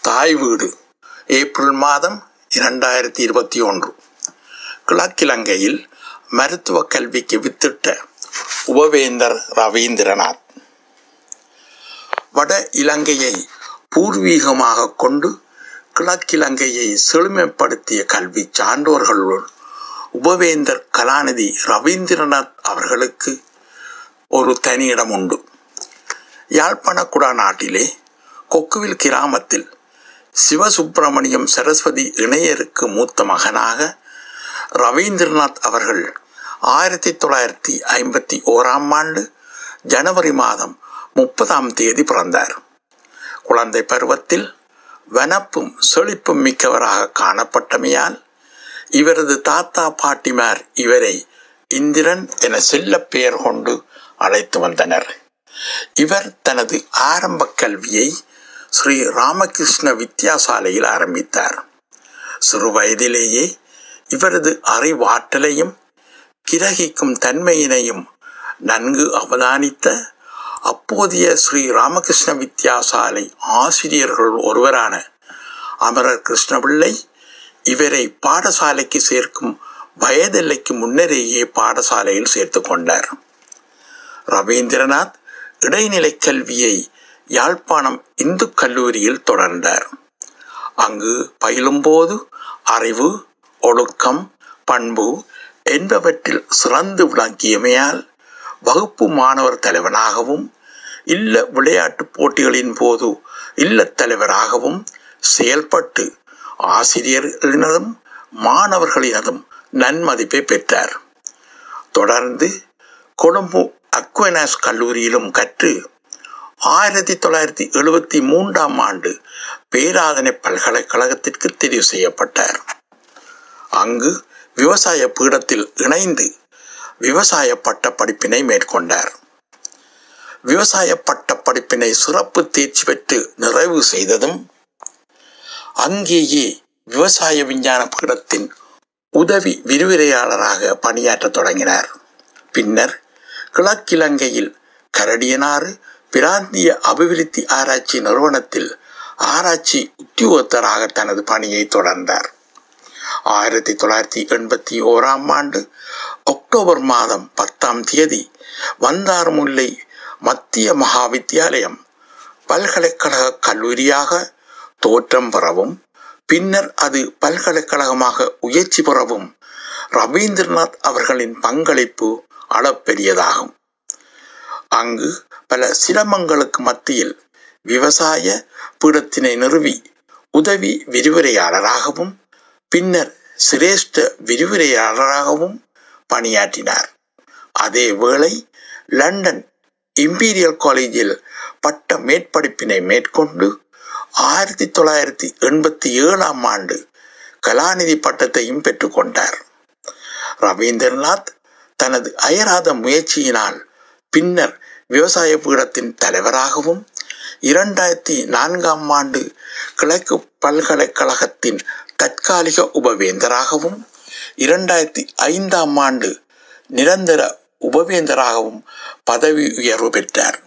தாய் வீடு. ஏப்ரல் மாதம் இரண்டாயிரத்தி இருபத்தி ஒன்று. கிழக்கிலங்கையில் மருத்துவ கல்விக்கு வித்திட்ட உபவேந்தர் ரவீந்திரநாத். வட இலங்கையை பூர்வீகமாக கொண்டு கிழக்கிலங்கையை செழுமைப்படுத்திய கல்வி சான்றோர்களுள் உபவேந்தர் கலாநிதி ரவீந்திரநாத் அவர்களுக்கு ஒரு தனி இடம் உண்டு யாழ்ப்பாணக்குடா நாட்டிலே கொக்குவில் கிராமத்தில் சிவசுப்பிரமணியம் சரஸ்வதி இணையருக்கு மூத்த மகனாக ரவீந்திரநாத் அவர்கள் ஆயிரத்தி தொள்ளாயிரத்தி ஐம்பத்தி ஓராம் ஆண்டு ஜனவரி மாதம் முப்பதாம் தேதி பிறந்தார். குழந்தை பருவத்தில் வனப்பும் செழிப்பும் மிக்கவராக காணப்பட்டமையால் இவரது தாத்தா பாட்டிமார் இவரை இந்திரன் என செல்ல பெயர் கொண்டு அழைத்து வந்தனர். இவர் தனது ஆரம்ப கல்வியை ஸ்ரீ ராமகிருஷ்ண வித்யாசாலையில் ஆரம்பித்தார். சிறு வயதிலேயே இவரது அறிவாற்றலையும் கிரகிக்கும் தன்மையினையும் நன்கு அவதானித்த அப்போதைய ஸ்ரீ ராமகிருஷ்ண வித்யாசாலை ஆசிரியர்கள் ஒருவரான அமரர் கிருஷ்ணபிள்ளை இவரை பாடசாலைக்கு சேர்க்கும் வயதெல்லைக்கு முன்னரேயே பாடசாலையில் சேர்த்து கொண்டார். ரவீந்திரநாத் இடைநிலை கல்வியை யாழ்ப்பாணம் இந்து கல்லூரியில் தொடர்ந்தார். அங்கு பயிலும்போது அறிவு ஒழுக்கம் பண்பு என்பவற்றில் சிறந்து விளங்கியமையால் வகுப்பு மாணவர் தலைவனாகவும் இல்ல விளையாட்டு போட்டிகளின் போது இல்லத் தலைவராகவும் செயல்பட்டு ஆசிரியர்களினதும் மாணவர்களினதும் நன்மதிப்பை பெற்றார். தொடர்ந்து கொழும்பு அக்வனாஸ் கல்லூரியிலும் கற்று ஆயிரத்தி தொள்ளாயிரத்தி எழுபத்தி மூன்றாம் ஆண்டு பேராதனை பல்கலைக்கழகத்திற்கு தெரிவு செய்யப்பட்டார். அங்கு விவசாய பீடத்தில் இணைந்து விவசாய பட்ட படிப்பினை மேற்கொண்டார். விவசாய பட்ட படிப்பினை சிறப்பு தேர்ச்சி பெற்று நிறைவு செய்ததும் அங்கேயே விவசாய விஞ்ஞான பீடத்தின் உதவி விரிவுரையாளராக பணியாற்றத் தொடங்கினார். பின்னர் கிழக்கிலங்கையில் கரடியனாறு பிராந்திய அபிவிருத்தி ஆராய்ச்சி நிறுவனத்தில் ஆராய்ச்சி உத்தியோகத்தராக தனது பணியை தொடர்ந்தார். ஆயிரத்தி தொள்ளாயிரத்தி எண்பத்தி ஓராம் ஆண்டு அக்டோபர் மாதம் பத்தாம் தேதி வந்தார்முல்லை மத்திய மகா வித்தியாலயம் பல்கலைக்கழக கல்லூரியாக தோற்றம் பெறவும் பின்னர் அது பல்கலைக்கழகமாக உயர்ச்சி பெறவும் ரவீந்திரநாத் அவர்களின் பங்களிப்பு அளப்பெரியதாகும். அங்கு பல சிரமங்களுக்கு மத்தியில் விவசாய பீடத்தினை நிறுவி உதவி விரிவுரையாளராகவும் பின்னர் சிரேஷ்ட விரிவுரையாளராகவும் பணியாற்றினார். அதே வேளை லண்டன் இம்பீரியல் காலேஜில் பட்ட மேற்படிப்பினை மேற்கொண்டு ஆயிரத்தி தொள்ளாயிரத்தி எண்பத்தி ஏழாம் ஆண்டு கலாநிதி பட்டத்தையும் பெற்றுக்கொண்டார் ரவீந்திரநாத் தனது அயராத முயற்சியினால் பின்னர் விவசாய பீடத்தின் தலைவராகவும் இரண்டாயிரத்தி நான்காம் ஆண்டு கிழக்கு பல்கலைக்கழகத்தின் தற்காலிக உபவேந்தராகவும் இரண்டாயிரத்தி ஐந்தாம் ஆண்டு நிரந்தர உபவேந்தராகவும் பதவி உயர்வு பெற்றார்.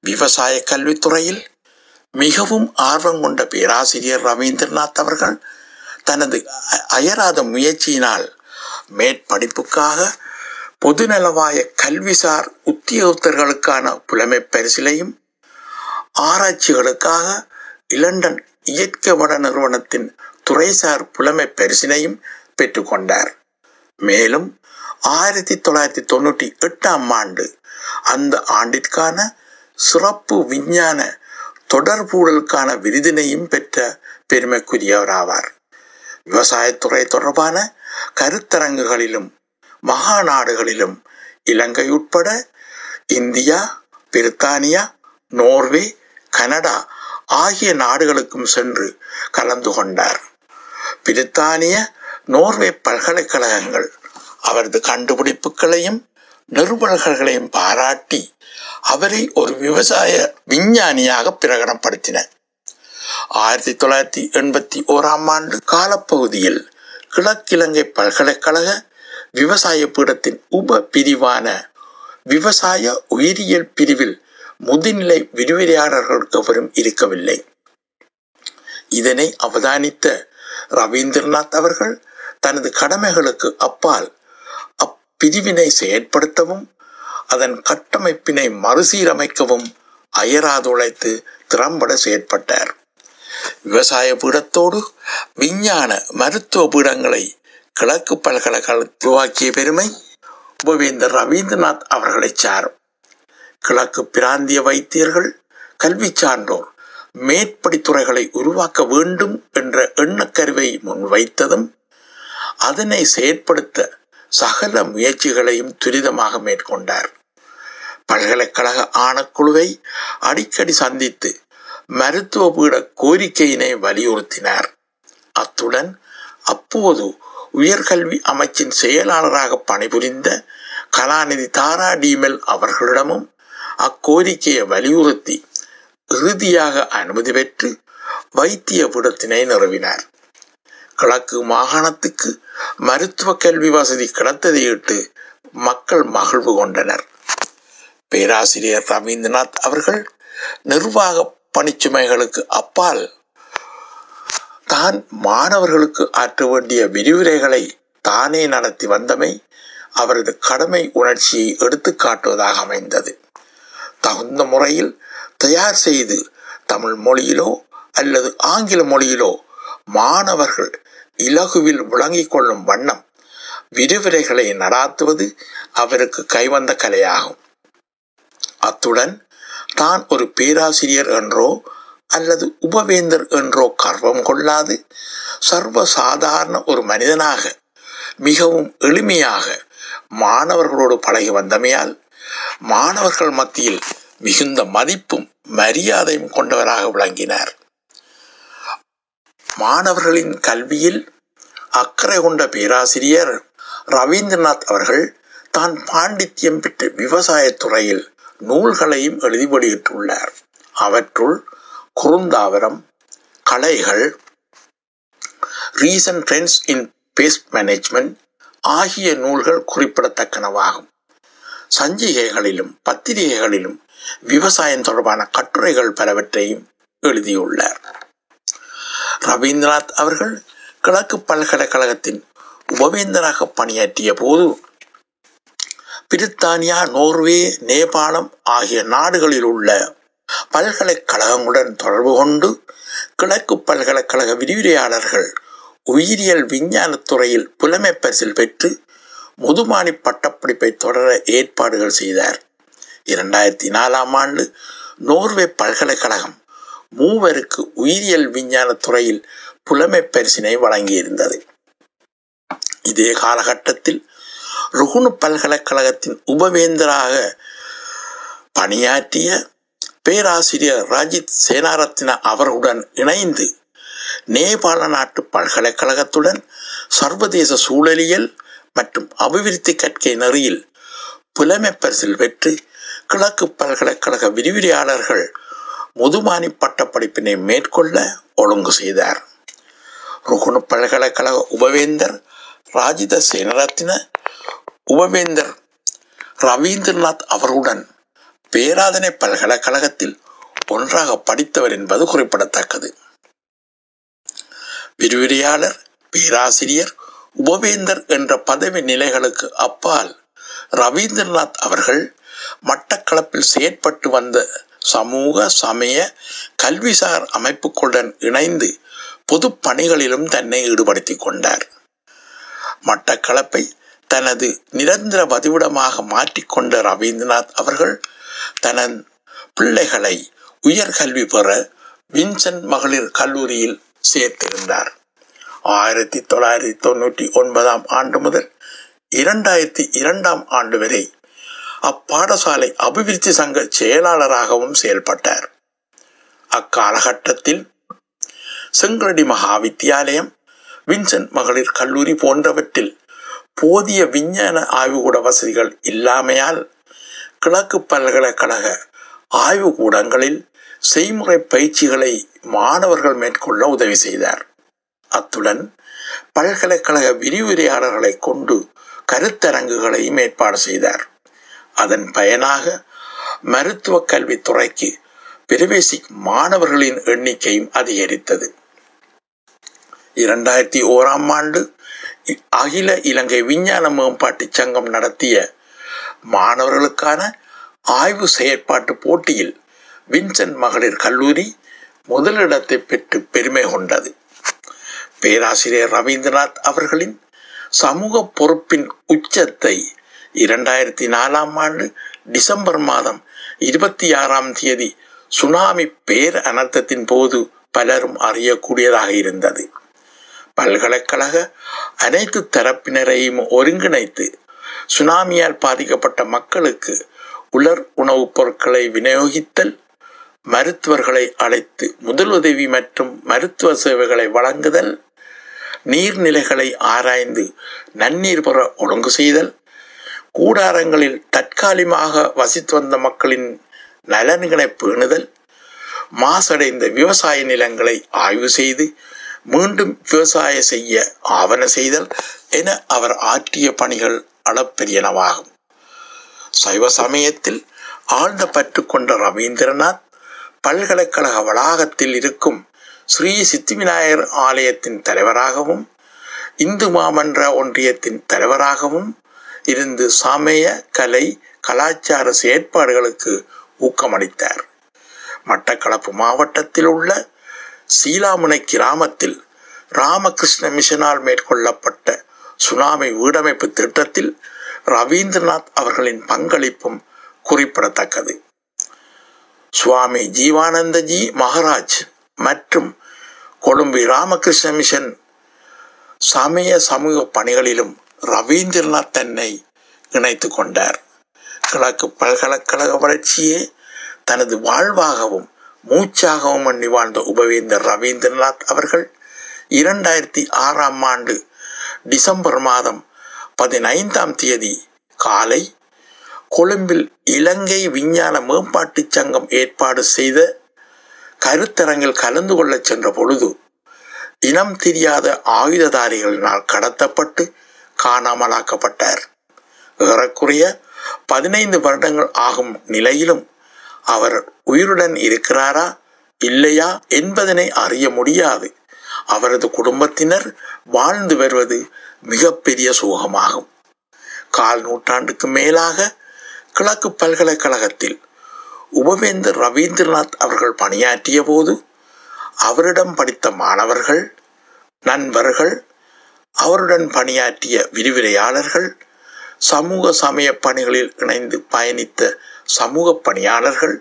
விவசாய கல்வித்துறையில் மிகவும் ஆர்வம் கொண்ட பேராசிரியர் ரவீந்திரநாத் அவர்கள் தனது அயராத முயற்சியினால் மேற்படிப்புக்காக பொதுநலவாய கல்விசார் உத்தியோகத்தர்களுக்கான புலமை பரிசிலையும் ஆராய்ச்சிகளுக்காக இலண்டன் இயற்கை வட நிறுவனத்தின் துறைசார் புலமை பரிசினையும் பெற்றுக்கொண்டார் மேலும் ஆயிரத்தி தொள்ளாயிரத்தி தொண்ணூற்றி எட்டாம் ஆண்டு அந்த ஆண்டிற்கான சிறப்பு விஞ்ஞான தொடர்பூடலுக்கான விருதினையும் பெற்ற பெருமைக்குரியவராவார். விவசாயத்துறை தொடர்பான கருத்தரங்குகளிலும் மகாநாடுகளிலும் இலங்கை உட்பட இந்தியா பிரித்தானியா நோர்வே கனடா ஆகிய நாடுகளுக்கும் சென்று கலந்து கொண்டார். பிரித்தானிய நோர்வே பல்கலைக்கழகங்கள் அவரது கண்டுபிடிப்புகளையும் நிறுவல்களையும் பாராட்டி அவரை ஒரு விவசாய விஞ்ஞானியாக பிரகடனப்படுத்தின. ஆயிரத்தி தொள்ளாயிரத்தி எண்பத்தி ஓராம் ஆண்டு காலப்பகுதியில் கிழக்கிழங்கை பல்கலைக்கழக விவசாய பீடத்தின் உப பிரிவான விவசாய உயிரியல் பிரிவில் முதுநிலை விரிவுரையாளர்கள் எவரும் இருக்கவில்லை. இதனை அவதானித்த ரவீந்திரநாத் அவர்கள் தனது கடமைகளுக்கு அப்பால் அப்பிரிவினை செயற்படுத்தவும் அதன் கட்டமைப்பினை மறுசீரமைக்கவும் அயராதுழைத்து திறம்பட செயற்பட்டார். விவசாய பீடத்தோடு விஞ்ஞான மருத்துவ பீடங்களை கிழக்கு பல்கலைக்கழகம் உருவாக்கிய பெருமை உபவேந்தர் ரவீந்திரநாத் அவர்களை சாரும். கிழக்கு பிராந்திய வைத்தியர்கள் கல்வி சான்றோர் மேற்படித்துறைகளை உருவாக்க வேண்டும் என்ற எண்ணக்கருவை முன்வைத்ததும் அதனை செயற்படுத்த சகல முயற்சிகளையும் துரிதமாக மேற்கொண்டார். பல்கலைக்கழக ஆணக்குழுவை அடிக்கடி சந்தித்து மருத்துவ பீட கோரிக்கையினை வலியுறுத்தினார். அத்துடன் அப்போது உயர்கல்வி அமைச்சின் செயலாளராக பணிபுரிந்த கலாநிதி தாரா டீமெல் அவர்களிடமும் அக்கோரிக்கையை வலியுறுத்தி இறுதியாக அனுமதி பெற்று வைத்திய விடத்தினை நிறுவினார். கிழக்கு மாகாணத்துக்கு மருத்துவ கல்வி வசதி கிடைத்ததையிட்டு மக்கள் மகிழ்வு கொண்டனர். பேராசிரியர் ரவீந்திரநாத் அவர்கள் நிர்வாக பணிச்சுமைகளுக்கு அப்பால் தான் மாணவர்களுக்கு ஆற்ற வேண்டிய விரிவுரைகளை தானே நடத்தி வந்தமை அவரது கடமை உணர்ச்சியை எடுத்து காட்டுவதாக அமைந்தது. தகுந்த முறையில் தயார் செய்து தமிழ் மொழியிலோ அல்லது ஆங்கில மொழியிலோ மாணவர்கள் இலகுவில் விளங்கிக் கொள்ளும் வண்ணம் விரிவுரைகளை நடாத்துவது அவருக்கு கைவந்த கலையாகும். அத்துடன் தான் ஒரு பேராசிரியர் என்றோ அல்லது உபவேந்தர் என்றோ கர்வம் கொள்ளாது சர்வ சாதாரண ஒரு மனிதனாக மிகவும் எளிமையாக மாணவர்களோடு பழகி வந்தமையால் மாணவர்கள் மத்தியில் மிகுந்த மதிப்பும் மரியாதையும் கொண்டவராக விளங்கினார். மாணவர்களின் கல்வியில் அக்கறை கொண்ட பேராசிரியர் ரவீந்திரநாத் அவர்கள் தான் பாண்டித்யம் பெற்ற விவசாயத் துறையில் நூல்களையும் எழுதி வெளியிட்டுள்ளார். அவற்றுள் குறுந்தாவரம் கலைகள் recent trends in pest management ஆகிய நூல்கள் குறிப்பிடத்தக்கனவாகும். சஞ்சிகைகளிலும் பத்திரிகைகளிலும் விவசாயம் தொடர்பான கட்டுரைகள் பலவற்றையும் எழுதியுள்ளார். ரவீந்திரநாத் அவர்கள் கிழக்கு பல்கலைக்கழகத்தின் உபவேந்தராக பணியாற்றிய போது பிரித்தானியா நோர்வே நேபாளம் ஆகிய நாடுகளில் உள்ள பல்கலைக்கழகங்களுடன் தொடர்பு கொண்டு கிழக்கு பல்கலைக்கழக விரிவுரையாளர்கள் உயிரியல் விஞ்ஞானத் துறையில் புலமை பரிசில் பெற்று முதுமானி பட்டப்படிப்பை தொடர ஏற்பாடுகள் செய்தார். இரண்டாயிரத்தி நாலாம் ஆண்டு நோர்வே பல்கலைக்கழகம் மூவருக்கு உயிரியல் விஞ்ஞான துறையில் புலமை பரிசினை வழங்கியிருந்தது. இதே காலகட்டத்தில் ருகுணு பல்கலைக்கழகத்தின் உபவேந்தராக பணியாற்றிய பேராசிரியர் ராஜித் சேனாரத்ன அவர்களுடன் இணைந்து நேபாள நாட்டு பல்கலைக்கழகத்துடன் சர்வதேச சூழலியல் மற்றும் அபிவிருத்தி கற்கை நெறியில் புலமை பரிசில் பெற்று கிழக்கு பல்கலைக்கழக விரிவுரையாளர்கள் முதுமானி பட்டப்படிப்பினை மேற்கொள்ள ஒழுங்கு செய்தார். ருகுணு பல்கலைக்கழக உபவேந்தர் ராஜித சேனரத்ன உபவேந்தர் ரவீந்திரநாத் அவர்களுடன் பேராதனை பல்கலைக்கழகத்தில் ஒன்றாக படித்தவர் என்பது குறிப்பிடத்தக்கது. விரிவுரையாளர் பேராசிரியர் உபவேந்தர் என்ற பதவி நிலைகளுக்கு அப்பால் ரவீந்திரநாத் அவர்கள் மட்டக்களப்பில் செயற்பட்டு வந்த சமூக சமய கல்விசார் அமைப்புகளுடன் இணைந்து பொது பணிகளிலும் தன்னை ஈடுபடுத்திக் கொண்டார். மட்டக்களப்பை தனது நிரந்தர பதிவிடமாக மாற்றிக்கொண்ட ரவீந்திரநாத் அவர்கள் தனது பிள்ளைகளை உயர்கல்வி பெற வின்சென்ட் மகளிர் கல்லூரியில் சேர்த்திருந்தார். ஆயிரத்தி தொள்ளாயிரத்தி தொண்ணூற்றி ஒன்பதாம் ஆண்டு முதல் இரண்டாயிரத்தி இரண்டாம் ஆண்டு வரை அப்பாடசாலை அபிவிருத்தி சங்க செயலாளராகவும் செயல்பட்டார். அக்காலகட்டத்தில் செங்கரடி மகா வித்தியாலயம் வின்சென்ட் மகளிர் கல்லூரி போன்றவற்றில் போதிய விஞ்ஞான ஆய்வுகூட வசதிகள் இல்லாமையால் கிழக்கு பல்கலைக்கழக ஆய்வுக்கூடங்களில் செய்முறை பயிற்சிகளை மாணவர்கள் மேற்கொள்ள உதவி செய்தார். அத்துடன் பல்கலைக்கழக விரிவுரையாளர்களை கொண்டு கருத்தரங்குகளையும் ஏற்பாடு செய்தார். அதன் பயனாக மருத்துவ கல்வித்துறைக்கு பிரவேசிக்கும் மாணவர்களின் எண்ணிக்கையும் அதிகரித்தது. இரண்டாயிரத்தி ஓராம் ஆண்டு அகில இலங்கை விஞ்ஞான மேம்பாட்டு சங்கம் நடத்திய மாணவர்களுக்கான ஆய்வு செயற்பாட்டு போட்டியில் வின்சென்ட் மகளிர் கல்லூரி முதலிடத்தை பெற்று பெருமை கொண்டது. பேராசிரியர் ரவீந்திரநாத் அவர்களின் சமூக பொறுப்பின் உச்சத்தை இரண்டாயிரத்தி நாலாம் ஆண்டு டிசம்பர் மாதம் இருபத்தி ஆறாம் தேதி சுனாமி பேர் அனர்த்தத்தின் போது பலரும் அறியக்கூடியதாக இருந்தது. பல்கலைக்கழக அனைத்து தரப்பினரையும் ஒருங்கிணைத்து சுனாமியால் பாதிக்கப்பட்ட மக்களுக்கு உலர் உணவுப் பொருட்களை விநியோகித்தல் மருத்துவர்களை அழைத்து முதலுதவி மற்றும் மருத்துவ சேவைகளை வழங்குதல் நீர்நிலைகளை ஆராய்ந்து நன்னீர் பெற ஒழுங்கு செய்தல் கூடாரங்களில் தற்காலிகமாக வசித்து வந்த மக்களின் நலன்களை பேணுதல் மாசடைந்த விவசாய நிலங்களை ஆய்வு செய்து மீண்டும் விவசாய செய்ய ஆவண செய்தல் என அவர் ஆற்றிய பணிகள் அளப்பெரியனவாகும். சைவ சமயத்தில் ஆழ்ந்த பற்று கொண்ட ரவீந்திரநாத் பல்கலைக்கழக வளாகத்தில் இருக்கும் ஸ்ரீ சித்திவிநாயகர் ஆலயத்தின் தலைவராகவும் இந்து மாமன்ற ஒன்றியத்தின் தலைவராகவும் இருந்து சமய கலை கலாச்சார செயற்பாடுகளுக்கு ஊக்கமளித்தார். மட்டக்களப்பு மாவட்டத்தில் உள்ள சீலாமுனை கிராமத்தில் ராமகிருஷ்ண மிஷனால் மேற்கொள்ளப்பட்ட சுனாமி வீடமைப்பு திட்டத்தில் ரவீந்திரநாத் அவர்களின் பங்களிப்பும் குறிப்பிடத்தக்கது. சுவாமி ஜீவானந்தஜி மகராஜ் மற்றும் கொழும்பு ராமகிருஷ்ண மிஷன் சமய சமூக பணிகளிலும் ரவீந்திரநாத் தன்னை இணைத்து கொண்டார். கிழக்கு பல்கலைக்கழக வளர்ச்சியே தனது வாழ்வாகவும் மூச்சாகவும் எண்ணி வாழ்ந்த உபவேந்தர் ரவீந்திரநாத் அவர்கள் இரண்டாயிரத்தி ஆறாம் ஆண்டு டிசம்பர் மாதம் பதினைந்தாம் தேதி காலை கொழும்பில் இலங்கை விஞ்ஞான மேம்பாட்டு சங்கம் ஏற்பாடு செய்த கருத்தரங்கில் கலந்து கொள்ளச் சென்ற பொழுது இனம் தெரியாத ஆயுததாரிகளினால் கடத்தப்பட்டு காணாமலாக்கப்பட்டார். ஏறக்குறைய பதினைந்து வருடங்கள் ஆகும் நிலையிலும் அவர் உயிருடன் இருக்கிறாரா இல்லையா என்பதனை அறிய முடியாது. அவரது குடும்பத்தினர் வாழ்ந்து வருவது மிகப்பெரிய சோகமாகும். கால் நூற்றாண்டுக்கு மேலாக கிழக்கு பல்கலைக்கழகத்தில் உபவேந்தர் ரவீந்திரநாத் அவர்கள் பணியாற்றிய போது அவரிடம் படித்த மாணவர்கள் நண்பர்கள் அவருடன் பணியாற்றிய விரிவுரையாளர்கள் சமூக சமய பணிகளில் இணைந்து பயணித்த சமூக பணியாளர்கள்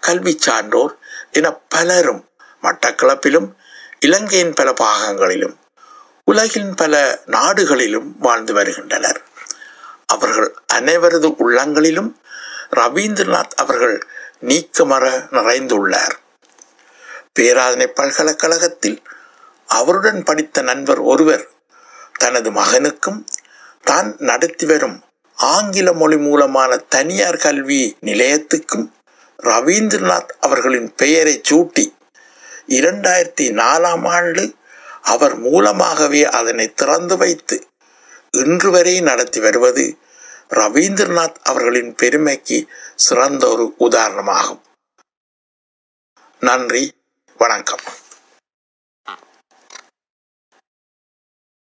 கல்வி சான்றோர் என பலரும் மட்டக்களப்பிலும் இலங்கையின் பல பாகங்களிலும் உலகின் பல நாடுகளிலும் வாழ்ந்து வருகின்றனர். அவர்கள் அனைவரது உள்ளங்களிலும் ரவீந்திரநாத் அவர்கள் நீக்கமர நிறைந்துள்ளார். பேராதனை பல்கலைக்கழகத்தில் அவருடன் படித்த நண்பர் ஒருவர் தனது மகனுக்கும் தான் நடத்தி வரும் ஆங்கில மொழி மூலமான தனியார் கல்வி நிலையத்துக்கும் ரவீந்திரநாத் அவர்களின் பெயரை சூட்டி இரண்டாயிரத்தி நாலாம் ஆண்டு அவர் மூலமாகவே அதனை திறந்து வைத்து இன்று வரை நடத்தி வருவது ரவீந்திரநாத் அவர்களின் பெருமைக்கு சிறந்த ஒரு உதாரணமாகும். நன்றி வணக்கம்.